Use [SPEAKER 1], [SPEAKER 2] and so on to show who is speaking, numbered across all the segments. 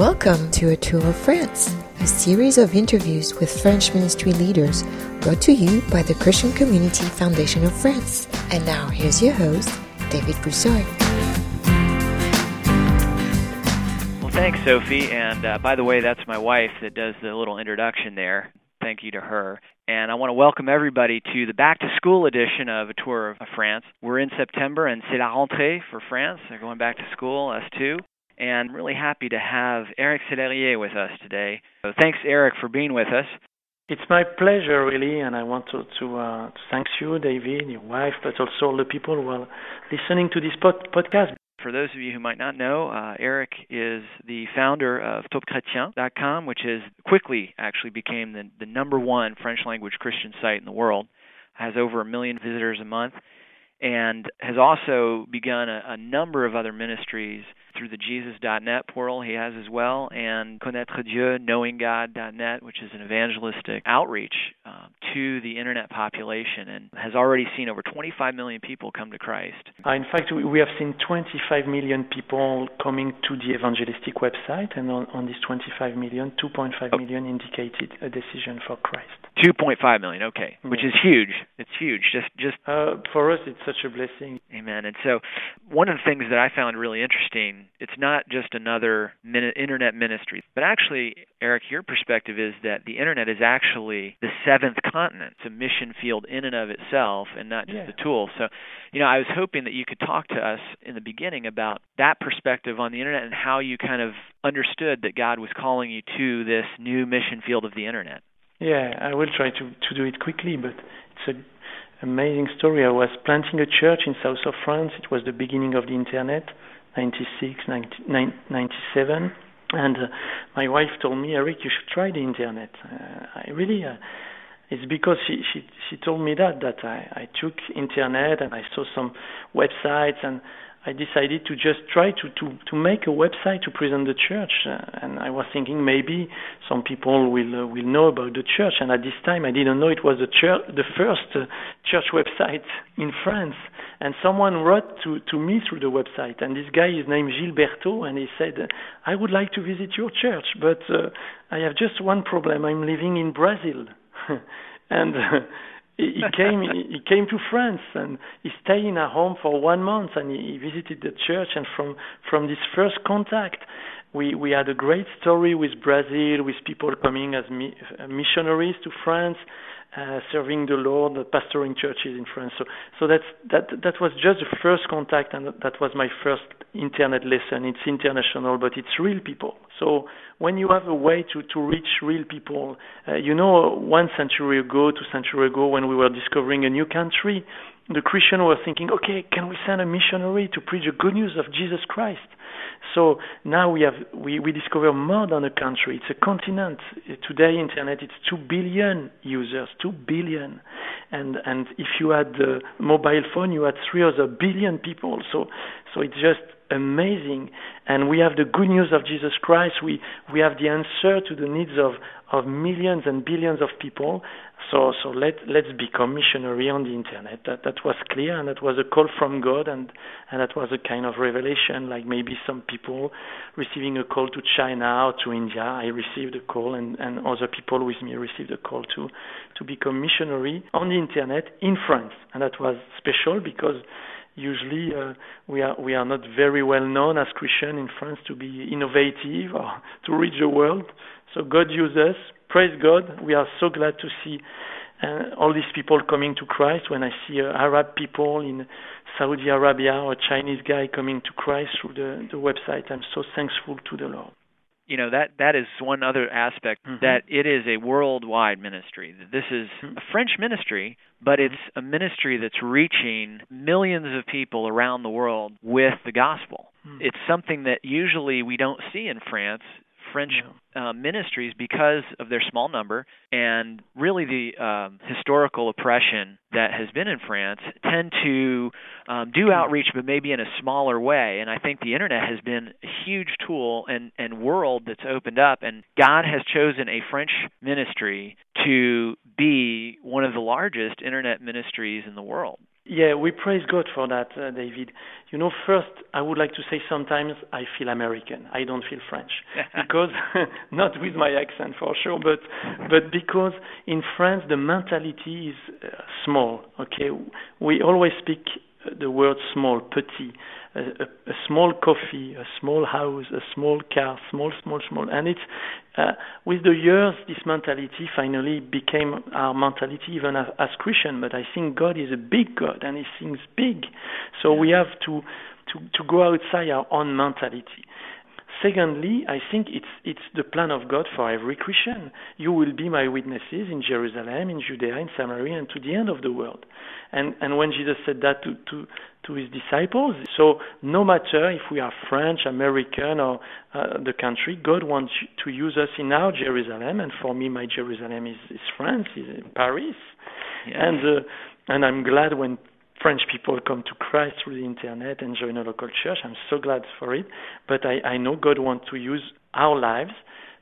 [SPEAKER 1] Welcome to A Tour of France, a series of interviews with French ministry leaders brought to you by the Christian Community Foundation of France. And now here's your host, David Broussoy.
[SPEAKER 2] Well, thanks, Sophie. And uh, by the way, that's my wife that does the little introduction there. Thank you to her. And I want to welcome everybody to the back to school edition of A Tour of France. We're in September and c'est la rentrée for France. They're going back to school, us too and really happy to have Eric Célérier with us today. So thanks, Eric, for being with us.
[SPEAKER 3] It's my pleasure, really, and I want to to, uh, to thank you, David, and your wife, but also all the people who are listening to this pod- podcast.
[SPEAKER 2] For those of you who might not know, uh, Eric is the founder of TopChrétien.com, which is quickly actually became the, the number one French language Christian site in the world. Has over a million visitors a month, and has also begun a, a number of other ministries through the Jesus.net portal he has as well, and Connaître Dieu, KnowingGod.net, which is an evangelistic outreach uh, to the internet population, and has already seen over 25 million people come to Christ.
[SPEAKER 3] Uh, in fact, we have seen 25 million people coming to the evangelistic website, and on, on this 25 million, 2.5 oh. indicated a decision for Christ.
[SPEAKER 2] 2.5 million, okay, which is huge. It's huge. Just, just
[SPEAKER 3] uh, for us, it's such a blessing.
[SPEAKER 2] Amen. And so, one of the things that I found really interesting it's not just another min- internet ministry, but actually, Eric, your perspective is that the internet is actually the seventh continent. It's a mission field in and of itself, and not just
[SPEAKER 3] yeah.
[SPEAKER 2] the tool. So, you know, I was hoping that you could talk to us in the beginning about that perspective on the internet and how you kind of understood that God was calling you to this new mission field of the internet.
[SPEAKER 3] Yeah, I will try to to do it quickly, but it's a amazing story. I was planting a church in south of France. It was the beginning of the internet 96, 90, 97. And uh, my wife told me, Eric, you should try the internet. Uh, I really, uh, it's because she, she she told me that that I, I took internet and I saw some websites and I decided to just try to, to, to make a website to present the church. Uh, and I was thinking maybe some people will uh, will know about the church. And at this time, I didn't know it was the church, the first uh, church website in France. And someone wrote to, to me through the website. And this guy is named Gilberto, and he said, I would like to visit your church, but uh, I have just one problem. I'm living in Brazil. and uh, he came he came to France and he stayed in a home for one month and he visited the church and from from this first contact we we had a great story with Brazil with people coming as mi- missionaries to France uh, serving the Lord, pastoring churches in France. So, so that's that that was just the first contact, and that was my first internet lesson. It's international, but it's real people. So when you have a way to to reach real people, uh, you know, one century ago, two century ago, when we were discovering a new country, the Christian were thinking, okay, can we send a missionary to preach the good news of Jesus Christ? So now we have we, we discover more than a country. It's a continent. Today, internet it's two billion users, two billion, and and if you had the mobile phone, you had three other billion people. So so it's just amazing. And we have the good news of Jesus Christ. We we have the answer to the needs of of millions and billions of people. So so let let's become missionary on the internet. That that was clear, and that was a call from God, and and that was a kind of revelation. Like maybe some people receiving a call to China or to India. I received a call, and and other people with me received a call to to become missionary on the internet in France, and that was special because usually uh, we are we are not very well known as Christian in France to be innovative or to reach the world. So God uses us. Praise God. We are so glad to see uh, all these people coming to Christ. When I see uh, Arab people in Saudi Arabia or Chinese guy coming to Christ through the, the website, I'm so thankful to the Lord
[SPEAKER 2] you know that that is one other aspect
[SPEAKER 3] mm-hmm.
[SPEAKER 2] that it is a worldwide ministry. This is
[SPEAKER 3] mm-hmm.
[SPEAKER 2] a French ministry, but
[SPEAKER 3] mm-hmm.
[SPEAKER 2] it's a ministry that's reaching millions of people around the world with the gospel.
[SPEAKER 3] Mm-hmm.
[SPEAKER 2] It's something that usually we don't see in France. French uh, ministries because of their small number and really the um, historical oppression that has been in France tend to um, do outreach, but maybe in a smaller way. And I think the internet has been a huge tool and, and world that's opened up. And God has chosen a French ministry to be one of the largest internet ministries in the world.
[SPEAKER 3] Yeah, we praise God for that, uh, David. You know, first, I would like to say sometimes I feel American. I don't feel French because not with my accent for sure, but but because in France the mentality is uh, small. Okay, we always speak the word small, petit a, a, small coffee, a small house, a small car, small, small, small. And it's uh, with the years, this mentality finally became our mentality even as, as Christian. But I think God is a big God and He thinks big, so we have to to to go outside our own mentality. Secondly, I think it's it's the plan of God for every Christian. You will be my witnesses in Jerusalem, in Judea, in Samaria, and to the end of the world. And and when Jesus said that to to to his disciples, so no matter if we are French, American, or uh, the country, God wants to use us in our Jerusalem. And for me, my Jerusalem is, is France, is Paris. Yes. And uh, and I'm glad when French people come to Christ through the internet and join a local church. I'm so glad for it. But I, I know God wants to use our lives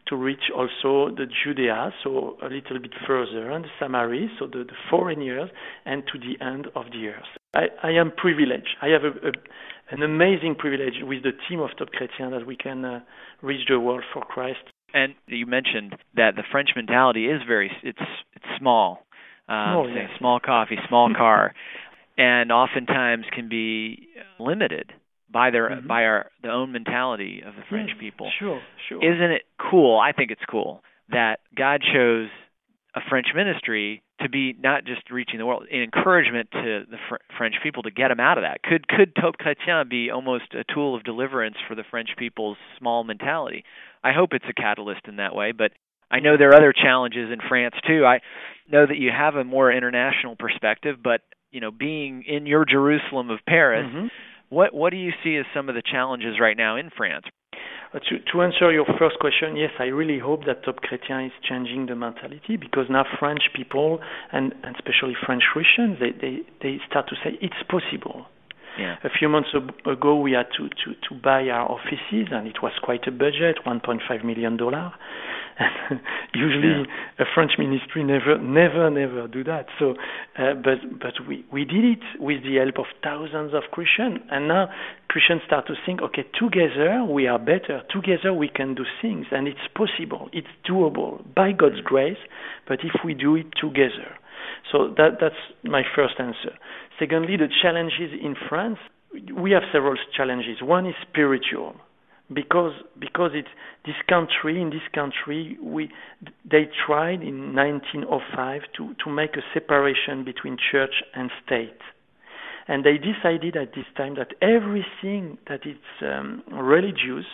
[SPEAKER 3] to reach also the Judea, so a little bit further, and the Samaria, so the, the foreign years, and to the end of the earth. I, I am privileged. I have a, a, an amazing privilege with the team of Top Chrétien that we can uh, reach the world for Christ.
[SPEAKER 2] And you mentioned that the French mentality is very it's it's small. Um, small, yes. small coffee, small car and oftentimes can be limited by their mm-hmm. by our the own mentality of the French
[SPEAKER 3] yes,
[SPEAKER 2] people.
[SPEAKER 3] Sure, sure.
[SPEAKER 2] Isn't it cool? I think it's cool that God chose a French ministry to be not just reaching the world, an encouragement to the Fr- French people to get them out of that. Could could Top Chrétien be almost a tool of deliverance for the French people's small mentality? I hope it's a catalyst in that way, but I know there are other challenges in France too. I know that you have a more international perspective, but you know, being in your Jerusalem of Paris, mm-hmm. what what do you see as some of the challenges right now in France?
[SPEAKER 3] Uh, to, to answer your first question, yes, I really hope that Top Chrétien is changing the mentality because now French people and, and especially French Christians, they, they, they start to say it's possible.
[SPEAKER 2] Yeah.
[SPEAKER 3] A few months ago, we had to, to, to buy our offices, and it was quite a budget, 1.5 million dollar. usually, yeah. a French ministry never, never, never do that. So, uh, but but we we did it with the help of thousands of Christians, and now Christians start to think, okay, together we are better. Together we can do things, and it's possible. It's doable by God's grace. But if we do it together, so that that's my first answer. Secondly, the challenges in France. We have several challenges. One is spiritual because because it's this country in this country we they tried in 1905 to to make a separation between church and state and they decided at this time that everything that is um, religious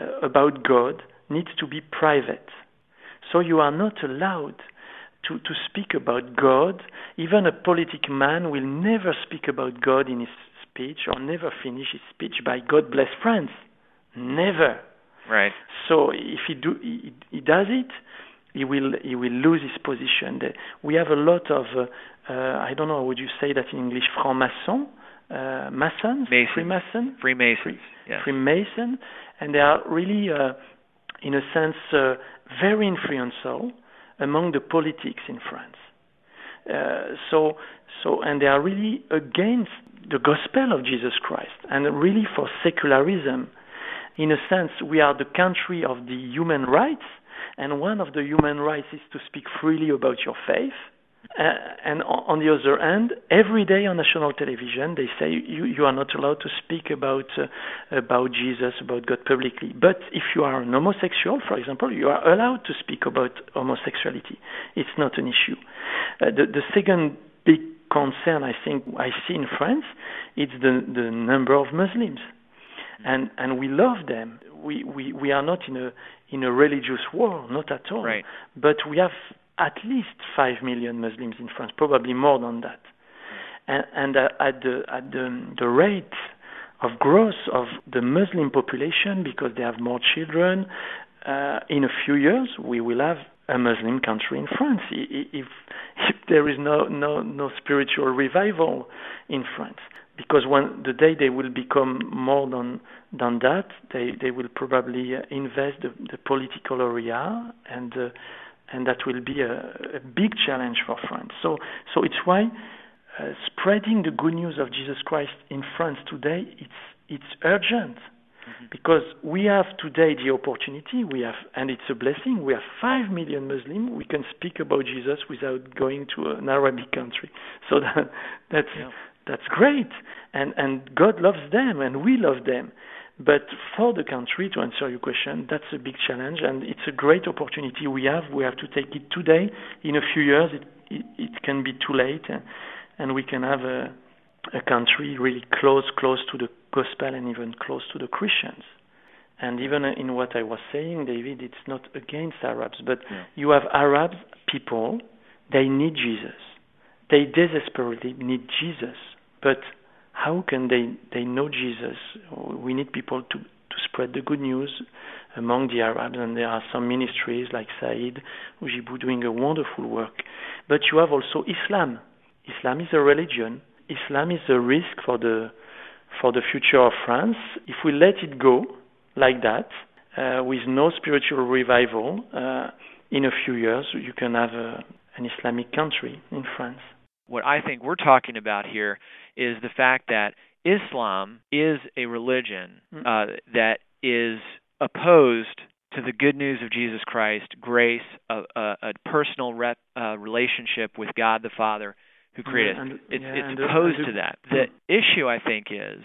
[SPEAKER 3] uh, about God needs to be private so you are not allowed to, to speak about God. Even a politic man will never speak about God in his speech or never finish his speech by God bless France. Never.
[SPEAKER 2] Right.
[SPEAKER 3] So if he do he, he does it, he will he will lose his position. We have a lot of uh, uh, I don't know would you say that in English franc-maçon, uh, Masons,
[SPEAKER 2] Mason.
[SPEAKER 3] Freemason,
[SPEAKER 2] Freemasons,
[SPEAKER 3] Free,
[SPEAKER 2] yes.
[SPEAKER 3] Freemason, and they are really uh, in a sense uh, very influential among the politics in France. Uh, so so and they are really against the gospel of Jesus Christ and really for secularism in a sense, we are the country of the human rights, and one of the human rights is to speak freely about your faith. Uh, and on the other hand, every day on national television, they say you, you are not allowed to speak about uh, about Jesus, about God publicly. But if you are an homosexual, for example, you are allowed to speak about homosexuality. It's not an issue. Uh, the, the second big concern I think I see in France is the the number of Muslims and and we love them. We we we are not in a in a religious war, not at all.
[SPEAKER 2] Right.
[SPEAKER 3] But we have at least five million Muslims in France, probably more than that. And, and uh, at the at the the rate of growth of the Muslim population, because they have more children, uh, in a few years we will have a Muslim country in France. If if there is no no no spiritual revival in France because when the day they will become more than than that, they they will probably uh, invest the, the political area, and uh, and that will be a, a big challenge for France. So so it's why uh, spreading the good news of Jesus Christ in France today, it's it's urgent mm-hmm. because we have today the opportunity. We have, and it's a blessing. We have five million Muslims. We can speak about Jesus without going to an Arabic country. So that, that's yeah. that's great, and and God loves them, and we love them. But for the country, to answer your question, that's a big challenge, and it's a great opportunity we have. We have to take it today. In a few years, it it, it can be too late, and, we can have a a country really close close to the gospel and even close to the Christians. And even in what I was saying, David, it's not against Arabs, but yeah. you have Arab people, they need Jesus. They desperately need Jesus. But how can they, they know Jesus? We need people to, to spread the good news among the Arabs, and there are some ministries like Said Oujibou doing a wonderful work. But you have also Islam. Islam is a religion. Islam is a risk for the for the future of France. If we let it go like that, uh, with no spiritual revival, uh, in a few years you can have a, an Islamic country in France.
[SPEAKER 2] What I think we're talking about here is the fact that Islam is a religion mm. uh, that is opposed to the good news of Jesus Christ, grace, a, a, a personal rep, uh, relationship with God the Father who created us. It's, yeah, it's opposed to that. The issue, I think, is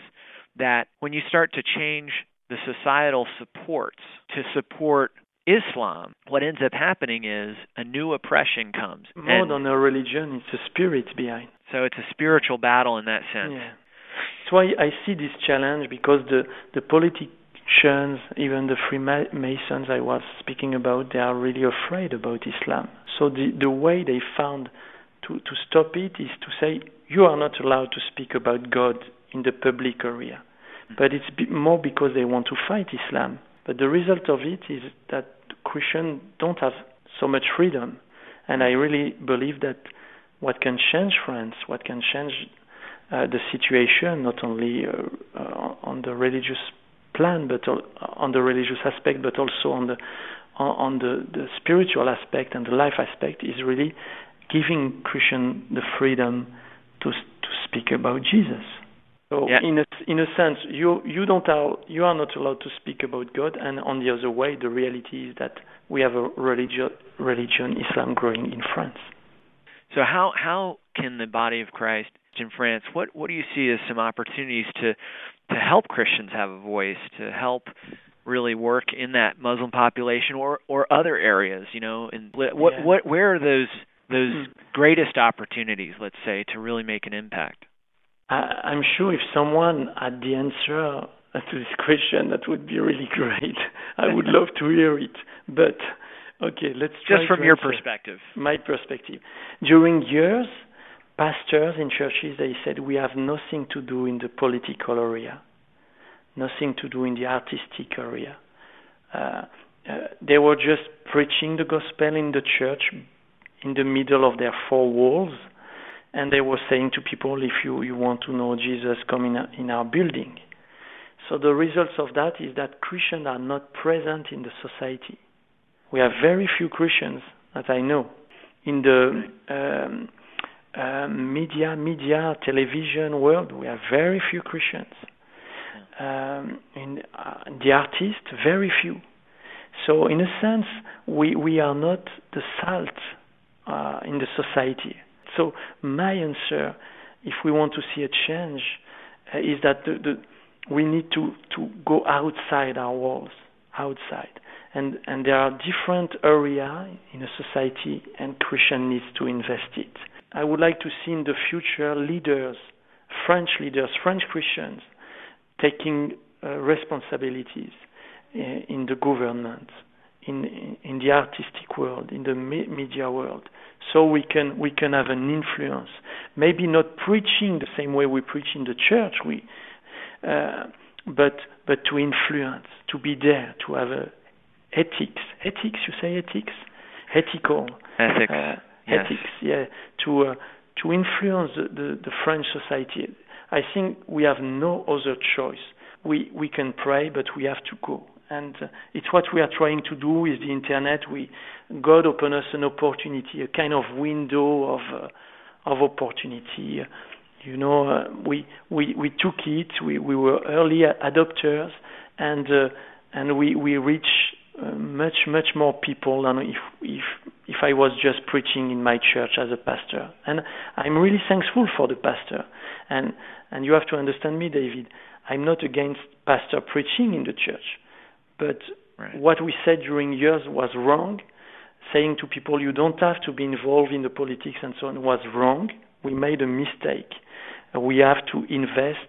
[SPEAKER 2] that when you start to change the societal supports to support Islam, what ends up happening is a new oppression comes.
[SPEAKER 3] More than a religion, it's a spirit behind.
[SPEAKER 2] So it's a spiritual battle in that sense.
[SPEAKER 3] Yeah. That's why I see this challenge because the, the politicians, even the Freemasons I was speaking about, they are really afraid about Islam. So the, the way they found to, to stop it is to say, you are not allowed to speak about God in the public area. But it's more because they want to fight Islam. But the result of it is that Christians don't have so much freedom. And I really believe that what can change France, what can change uh, the situation, not only uh, uh, on the religious plan, but on the religious aspect, but also on the on, the, the spiritual aspect and the life aspect, is really giving Christian the freedom to to speak about Jesus. So yeah. in a in a sense, you you don't are you are not allowed to speak about God, and on the other way, the reality is that we have a religion religion Islam growing in France.
[SPEAKER 2] So how how can the body of Christ in France, what what do you see as some opportunities to to help Christians have a voice, to help really work in that Muslim population or or other areas, you know, and what yeah. what where are those those hmm. greatest opportunities, let's say, to really make an impact?
[SPEAKER 3] I, I'm sure if someone had the answer to this question, that would be really great. I would love to hear it, but Okay, let's
[SPEAKER 2] just from your perspective.
[SPEAKER 3] My perspective. During years, pastors in churches they said we have nothing to do in the political area, nothing to do in the artistic area. Uh, uh, they were just preaching the gospel in the church, in the middle of their four walls, and they were saying to people, if you, you want to know Jesus, come in, in our building. So the results of that is that Christians are not present in the society we have very few Christians that I know in the um, uh, media, media, television world. We have very few Christians. Um, in uh, the artists, very few. So in a sense, we we are not the salt uh, in the society. So my answer, if we want to see a change, uh, is that the, the, we need to to go outside our walls, outside and and there are different areas in a society, and Christian needs to invest it. I would like to see in the future leaders, French leaders, French Christians, taking uh, responsibilities uh, in the government, in in the artistic world, in the me- media world, so we can we can have an influence. Maybe not preaching the same way we preach in the church, we, uh, but but to influence, to be there, to have a ethics. Ethics, you say ethics? Ethical.
[SPEAKER 2] Ethics. Uh,
[SPEAKER 3] yes. Ethics, yeah. To uh, to influence the, the, the French society. I think we have no other choice. We we can pray, but we have to go. And uh, it's what we are trying to do with the internet. We God open us an opportunity, a kind of window of uh, of opportunity. You know, uh, we we we took it. We we were early adopters, and uh, and we we reach uh, much much more people than if if if I was just preaching in my church as a pastor. And I'm really thankful for the pastor. And and you have to understand me, David. I'm not against pastor preaching in the church, but right. what we said during years was wrong. Saying to people you don't have to be involved in the politics and so on was wrong. We made a mistake we have to invest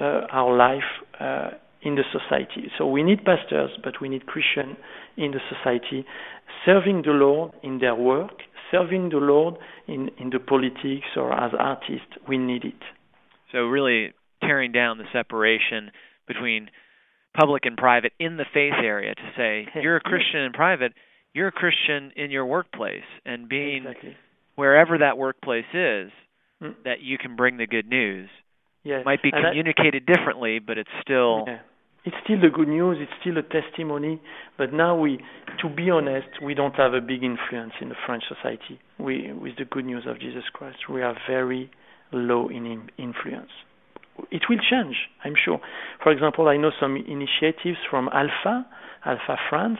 [SPEAKER 3] uh, our life uh, in the society. So we need pastors, but we need Christians in the society, serving the Lord in their work, serving the Lord in, in the politics or as artists. We need it.
[SPEAKER 2] So really tearing down the separation between public and private in the faith area to say you're a Christian in private, you're a Christian in your workplace, and being
[SPEAKER 3] exactly.
[SPEAKER 2] wherever that workplace is, mm. that you can bring the good news.
[SPEAKER 3] Yeah.
[SPEAKER 2] Might be communicated I, differently, but it's still
[SPEAKER 3] yeah. it's still the good news, it's still a testimony, but now we to be honest, we don't have a big influence in the French society. We with the good news of Jesus Christ, we are very low in influence. It will change, I'm sure. For example, I know some initiatives from Alpha, Alpha France.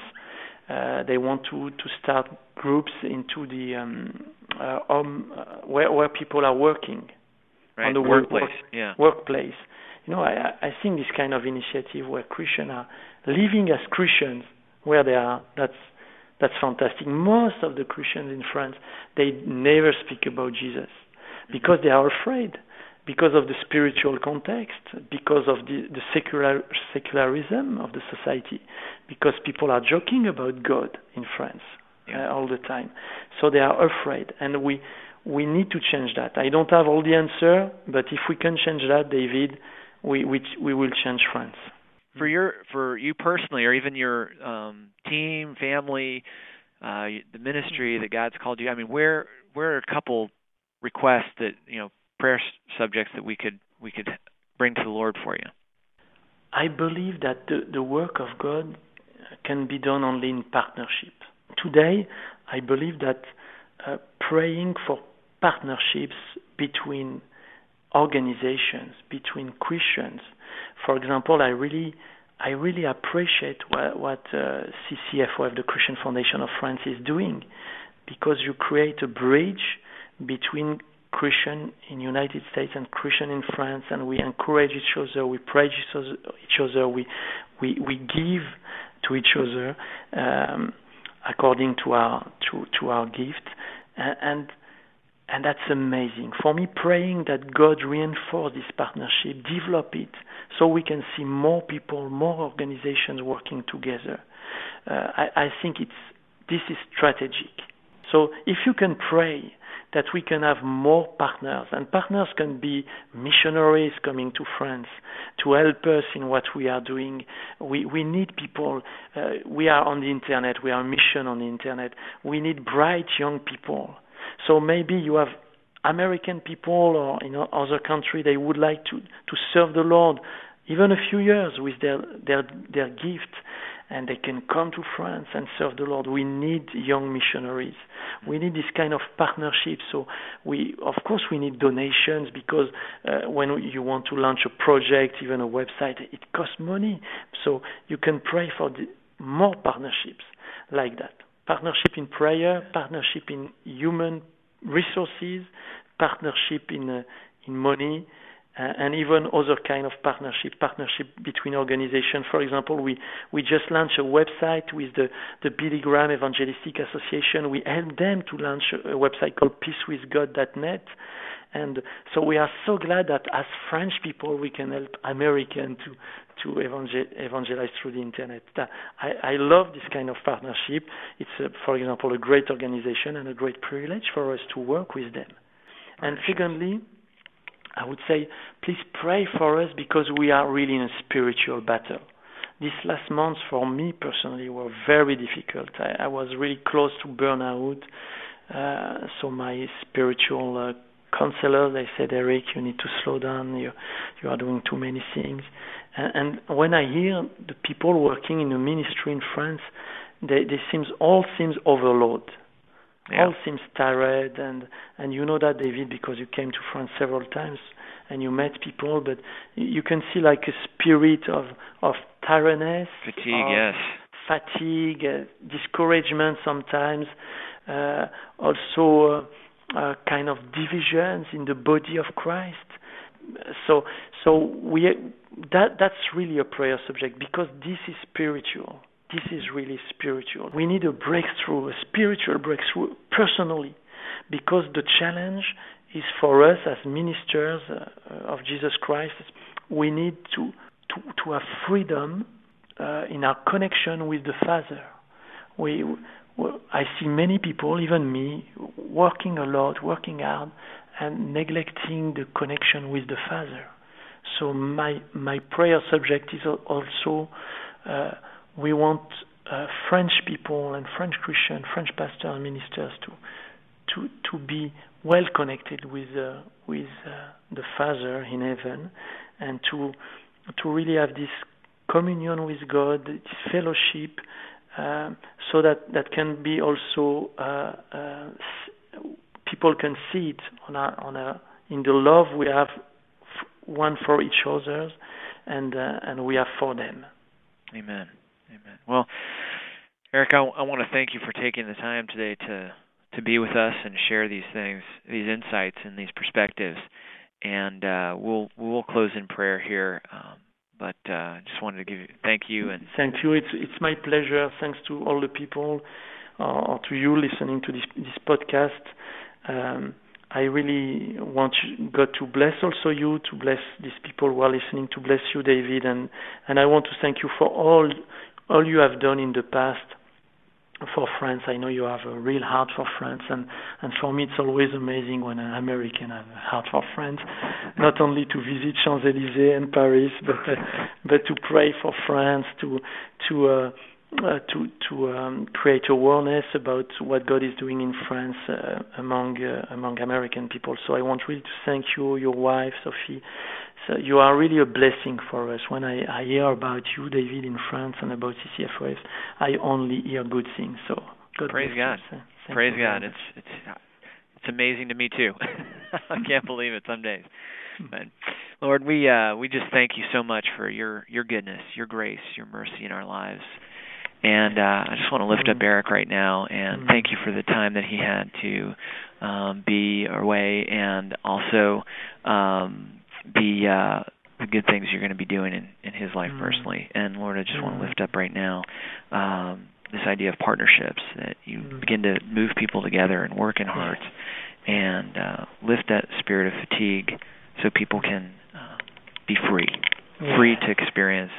[SPEAKER 3] Uh, they want to to start groups into the um, uh, home uh, where where people are working
[SPEAKER 2] right.
[SPEAKER 3] on the
[SPEAKER 2] workplace.
[SPEAKER 3] Work,
[SPEAKER 2] yeah.
[SPEAKER 3] Workplace. You know, I I think this kind of initiative where Christians are living as Christians where they are. That's that's fantastic. Most of the Christians in France they never speak about Jesus because they are afraid because of the spiritual context, because of the, the secular secularism of the society, because people are joking about God in France
[SPEAKER 2] yeah.
[SPEAKER 3] uh, all the time. So they are afraid, and we we need to change that. I don't have all the answer, but if we can change that, David, we we we will change France.
[SPEAKER 2] For your for you personally, or even your um, team, family, uh, the ministry that God's called you. I mean, where where are a couple requests that you know prayer subjects that we could we could bring to the Lord for you?
[SPEAKER 3] I believe that the, the work of God can be done only in partnership. Today, I believe that uh, praying for partnerships between organizations, between Christians. For example, I really I really appreciate what, what uh, CCFOF, the Christian Foundation of France, is doing, because you create a bridge between Christian in United States and Christian in France, and we encourage each other, we praise each other, we we we give to each other. Um, according to our to to our gift and, and and that's amazing for me praying that god reinforce this partnership develop it so we can see more people more organizations working together uh, I, I think it's this is strategic so if you can pray that we can have more partners, and partners can be missionaries coming to France to help us in what we are doing. We we need people. Uh, we are on the internet. We are a mission on the internet. We need bright young people. So maybe you have American people or in other country they would like to to serve the Lord even a few years with their their their gift and they can come to France and serve the Lord. We need young missionaries. We need this kind of partnership. So we, of course, we need donations because uh, when you want to launch a project, even a website, it costs money. So you can pray for the, more partnerships like that. Partnership in prayer, partnership in human resources, partnership in uh, in money, uh, and even other kind of partnership, partnership between organizations. For example, we, we just launched a website with the, the Billy Graham Evangelistic Association. We helped them to launch a, website called peacewithgod.net. And so we are so glad that as French people, we can help Americans to, to evangel- evangelize through the internet. I, I love this kind of partnership. It's, a, for example, a great organization and a great privilege for us to work with them. And secondly, I would say, please pray for us because we are really in a spiritual battle. These last months for me personally were very difficult. I, I was really close to burnout. Uh, so my spiritual uh, counselor, they said, Eric, you need to slow down. You you are doing too many things. And, and when I hear the people working in the ministry in France, they, they seems all seems overload.
[SPEAKER 2] Yeah.
[SPEAKER 3] All seems tired, and and you know that David because you came to France several times and you met people, but you can see like a spirit of of tiredness,
[SPEAKER 2] Fatigue,
[SPEAKER 3] of
[SPEAKER 2] yes.
[SPEAKER 3] fatigue, uh, discouragement sometimes, uh, also uh, uh, kind of divisions in the body of Christ. So, so we that that's really a prayer subject because this is spiritual. This is really spiritual. We need a breakthrough, a spiritual breakthrough personally, because the challenge is for us as ministers uh, of Jesus Christ. We need to to, to have freedom uh, in our connection with the Father. We, I see many people, even me, working a lot, working hard, and neglecting the connection with the Father. So my my prayer subject is also uh, we want uh, French people and French Christian, French pastors and ministers to to to be well connected with uh, with uh, the Father in heaven, and to to really have this communion with God, this fellowship, uh, so that that can be also uh, uh, people can see it on a, on a in the love we have one for each other, and uh, and we have for them.
[SPEAKER 2] Amen. Amen. Well, Eric, I, I want to thank you for taking the time today to to be with us and share these things, these insights, and these perspectives. And uh, we'll we'll close in prayer here. Um, but uh, just wanted to give you thank you and
[SPEAKER 3] thank you. It's it's my pleasure. Thanks to all the people, uh, or to you listening to this this podcast. Um, I really want God to bless also you, to bless these people who are listening, to bless you, David, and and I want to thank you for all all you have done in the past for France. I know you have a real heart for France, and and for me it's always amazing when an American has a heart for France, not only to visit Champs Elysees and Paris, but uh, but to pray for France, to to uh, uh, to to um, create awareness about what God is doing in France uh, among uh, among American people. So I want really to thank you, your wife Sophie. So you are really a blessing for us. When I, I hear about you, David, in France, and about CCFOF, I only hear good things. So God
[SPEAKER 2] praise God, praise God. It's it's it's amazing to me too. I can't believe it some days. But Lord, we uh, we just thank you so much for your your goodness, your grace, your mercy in our lives. And uh, I just want to lift up
[SPEAKER 3] Mm.
[SPEAKER 2] Eric right now and
[SPEAKER 3] Mm.
[SPEAKER 2] thank you for the time that he had to um, be away and also um, the uh, the good things you're going to be doing in, in his life
[SPEAKER 3] Mm.
[SPEAKER 2] personally. And Lord, I just want to lift up right now um, this idea of partnerships that you begin to move people together and work in hearts and uh, lift that spirit of fatigue so people can uh, be free, free to experience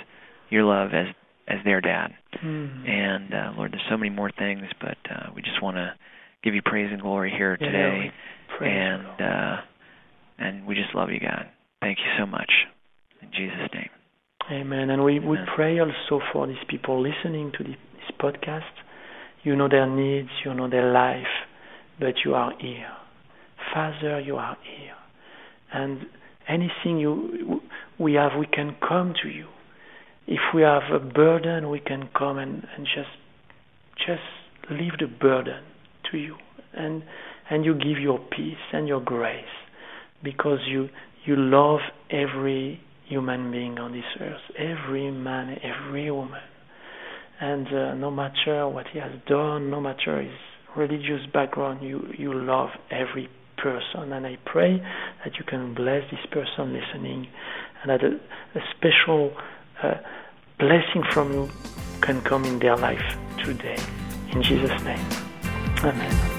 [SPEAKER 2] your love as as their dad.
[SPEAKER 3] Mm.
[SPEAKER 2] And uh, Lord, there's so many more things, but uh, we just want to give you praise and glory here
[SPEAKER 3] Yeah,
[SPEAKER 2] today, and uh, and we just love you, God. Thank you so much. In Jesus' name.
[SPEAKER 3] Amen. And we,
[SPEAKER 2] Amen.
[SPEAKER 3] pray also for these people listening to this podcast. You know their needs, you know their life, but you are here. Father, you are here. And anything you we have, we can come to you. If we have a burden, we can come and, and just just leave the burden to you. And and you give your peace and your grace because you you love every human being on this earth, every man, every woman. And uh, no matter what he has done, no matter his religious background, you, you love every person. And I pray that you can bless this person listening and that a, a special uh, blessing from you can come in their life today. In Jesus' name. Amen.